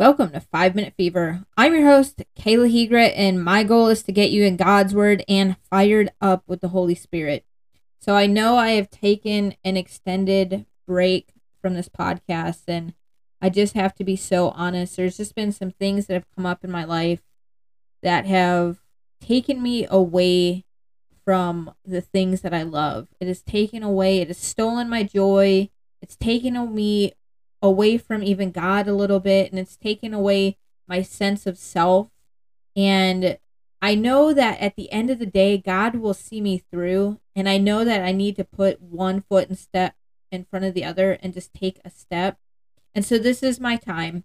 Welcome to Five Minute Fever. I'm your host, Kayla Hegret, and my goal is to get you in God's Word and fired up with the Holy Spirit. So I know I have taken an extended break from this podcast, and I just have to be so honest. There's just been some things that have come up in my life that have taken me away from the things that I love. It has taken away, it has stolen my joy. It's taken me away from even God a little bit and it's taken away my sense of self. And I know that at the end of the day, God will see me through. And I know that I need to put one foot and step in front of the other and just take a step. And so this is my time.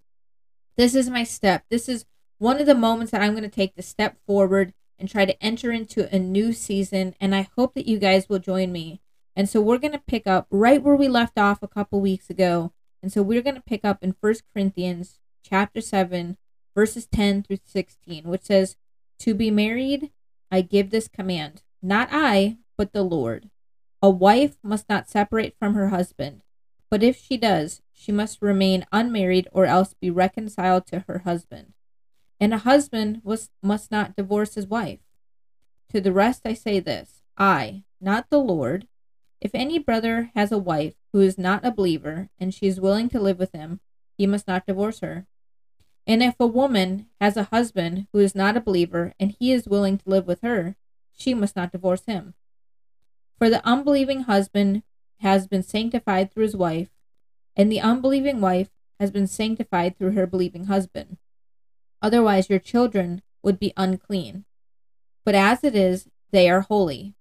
This is my step. This is one of the moments that I'm going to take the step forward and try to enter into a new season. And I hope that you guys will join me. And so we're going to pick up right where we left off a couple weeks ago and so we're going to pick up in First Corinthians chapter 7, verses 10 through 16, which says, To be married, I give this command, not I, but the Lord. A wife must not separate from her husband, but if she does, she must remain unmarried or else be reconciled to her husband. And a husband was, must not divorce his wife. To the rest I say this I, not the Lord, if any brother has a wife who is not a believer and she is willing to live with him, he must not divorce her. And if a woman has a husband who is not a believer and he is willing to live with her, she must not divorce him. For the unbelieving husband has been sanctified through his wife, and the unbelieving wife has been sanctified through her believing husband. Otherwise, your children would be unclean. But as it is, they are holy.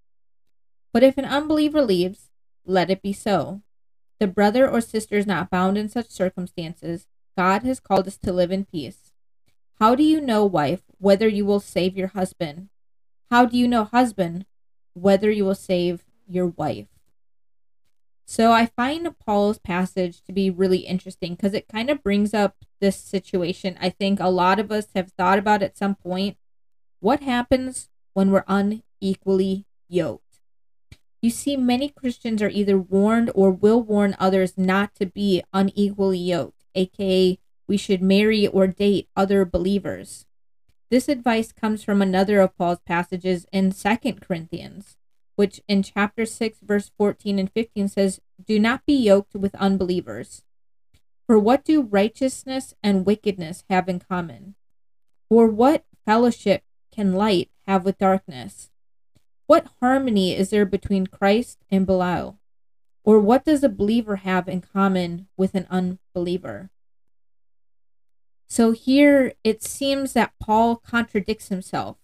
But if an unbeliever leaves, let it be so. The brother or sister is not bound in such circumstances. God has called us to live in peace. How do you know, wife, whether you will save your husband? How do you know, husband, whether you will save your wife? So I find Paul's passage to be really interesting because it kind of brings up this situation. I think a lot of us have thought about at some point. What happens when we're unequally yoked? You see, many Christians are either warned or will warn others not to be unequally yoked, aka, we should marry or date other believers. This advice comes from another of Paul's passages in 2 Corinthians, which in chapter 6, verse 14 and 15 says, Do not be yoked with unbelievers. For what do righteousness and wickedness have in common? Or what fellowship can light have with darkness? What harmony is there between Christ and Belial? Or what does a believer have in common with an unbeliever? So here it seems that Paul contradicts himself.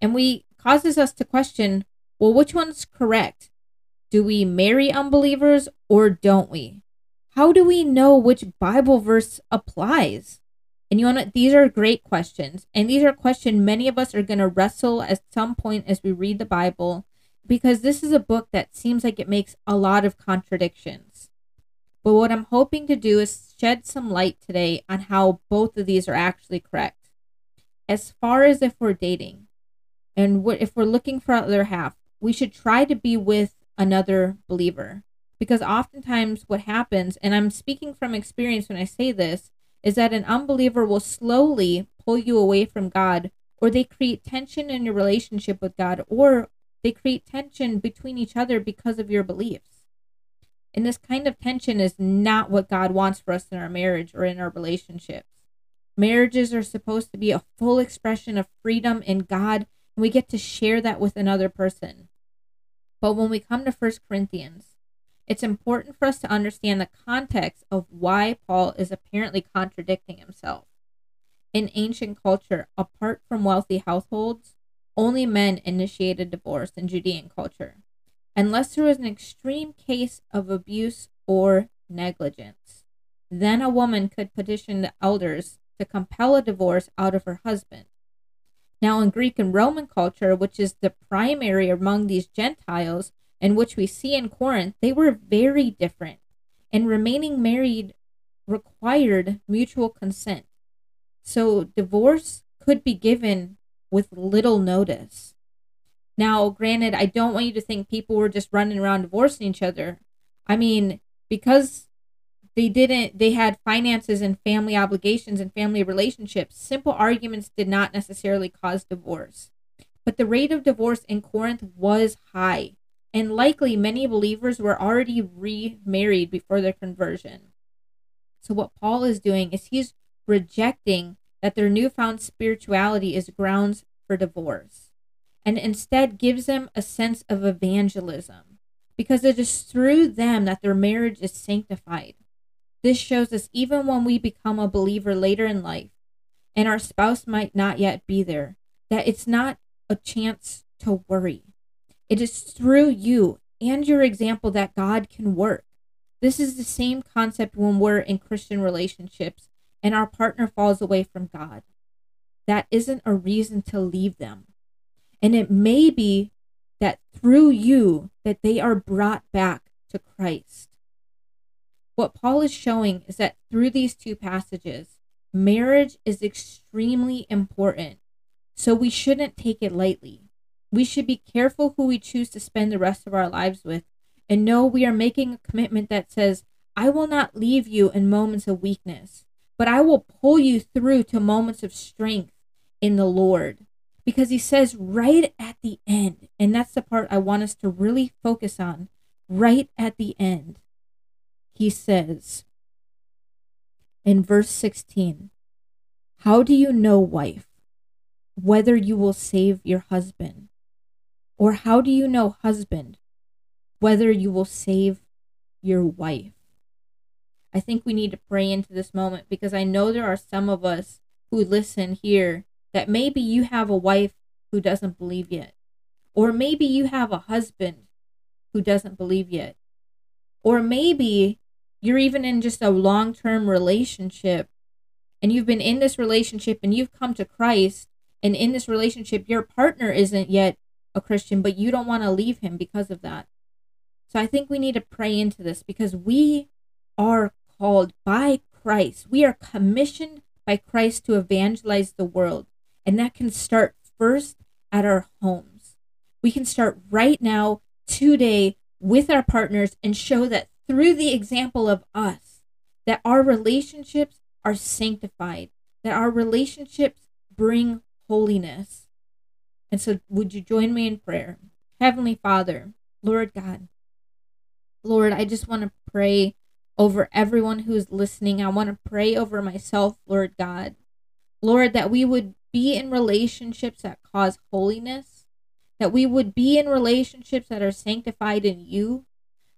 And we causes us to question, well, which one's correct? Do we marry unbelievers or don't we? How do we know which Bible verse applies? And you want to, these are great questions. And these are questions many of us are going to wrestle at some point as we read the Bible because this is a book that seems like it makes a lot of contradictions. But what I'm hoping to do is shed some light today on how both of these are actually correct. As far as if we're dating and what if we're looking for other half, we should try to be with another believer. Because oftentimes what happens, and I'm speaking from experience when I say this, is that an unbeliever will slowly pull you away from God, or they create tension in your relationship with God, or they create tension between each other because of your beliefs. And this kind of tension is not what God wants for us in our marriage or in our relationships. Marriages are supposed to be a full expression of freedom in God, and we get to share that with another person. But when we come to First Corinthians, it's important for us to understand the context of why Paul is apparently contradicting himself. In ancient culture, apart from wealthy households, only men initiated divorce in Judean culture, unless there was an extreme case of abuse or negligence. Then a woman could petition the elders to compel a divorce out of her husband. Now, in Greek and Roman culture, which is the primary among these Gentiles, and which we see in Corinth, they were very different, and remaining married required mutual consent. So divorce could be given with little notice. Now, granted, I don't want you to think people were just running around divorcing each other. I mean, because they didn't they had finances and family obligations and family relationships simple arguments did not necessarily cause divorce but the rate of divorce in corinth was high and likely many believers were already remarried before their conversion so what paul is doing is he's rejecting that their newfound spirituality is grounds for divorce and instead gives them a sense of evangelism because it is through them that their marriage is sanctified this shows us even when we become a believer later in life and our spouse might not yet be there, that it's not a chance to worry. It is through you and your example that God can work. This is the same concept when we're in Christian relationships and our partner falls away from God. That isn't a reason to leave them. And it may be that through you that they are brought back to Christ. What Paul is showing is that through these two passages, marriage is extremely important. So we shouldn't take it lightly. We should be careful who we choose to spend the rest of our lives with and know we are making a commitment that says, I will not leave you in moments of weakness, but I will pull you through to moments of strength in the Lord. Because he says right at the end, and that's the part I want us to really focus on, right at the end he says in verse 16, How do you know, wife, whether you will save your husband? Or how do you know, husband, whether you will save your wife? I think we need to pray into this moment because I know there are some of us who listen here that maybe you have a wife who doesn't believe yet. Or maybe you have a husband who doesn't believe yet. Or maybe you're even in just a long term relationship and you've been in this relationship and you've come to Christ, and in this relationship, your partner isn't yet a Christian, but you don't want to leave him because of that. So I think we need to pray into this because we are called by Christ. We are commissioned by Christ to evangelize the world. And that can start first at our homes. We can start right now, today, with our partners and show that through the example of us that our relationships are sanctified, that our relationships bring holiness. And so, would you join me in prayer? Heavenly Father, Lord God, Lord, I just want to pray over everyone who is listening. I want to pray over myself, Lord God. Lord, that we would be in relationships that cause holiness, that we would be in relationships that are sanctified in you,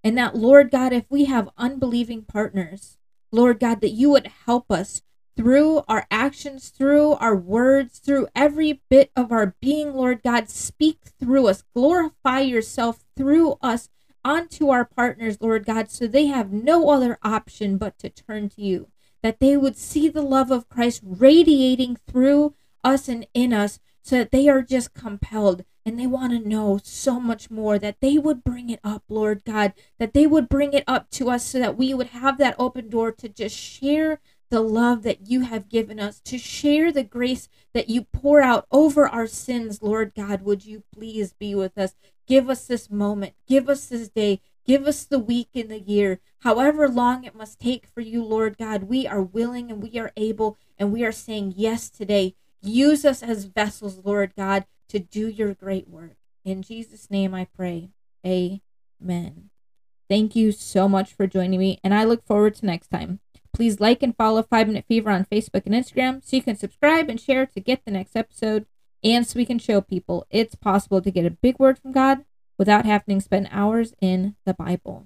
and that, Lord God, if we have unbelieving partners, Lord God, that you would help us through our actions, through our words, through every bit of our being, Lord God. Speak through us, glorify yourself through us onto our partners, Lord God, so they have no other option but to turn to you. That they would see the love of Christ radiating through us and in us, so that they are just compelled and they want to know so much more that they would bring it up, Lord God, that they would bring it up to us so that we would have that open door to just share the love that you have given us, to share the grace that you pour out over our sins, Lord God. Would you please be with us? Give us this moment, give us this day, give us the week and the year, however long it must take for you, Lord God. We are willing and we are able, and we are saying yes today. Use us as vessels, Lord God, to do your great work. In Jesus' name I pray. Amen. Thank you so much for joining me, and I look forward to next time. Please like and follow 5 Minute Fever on Facebook and Instagram so you can subscribe and share to get the next episode and so we can show people it's possible to get a big word from God without having to spend hours in the Bible.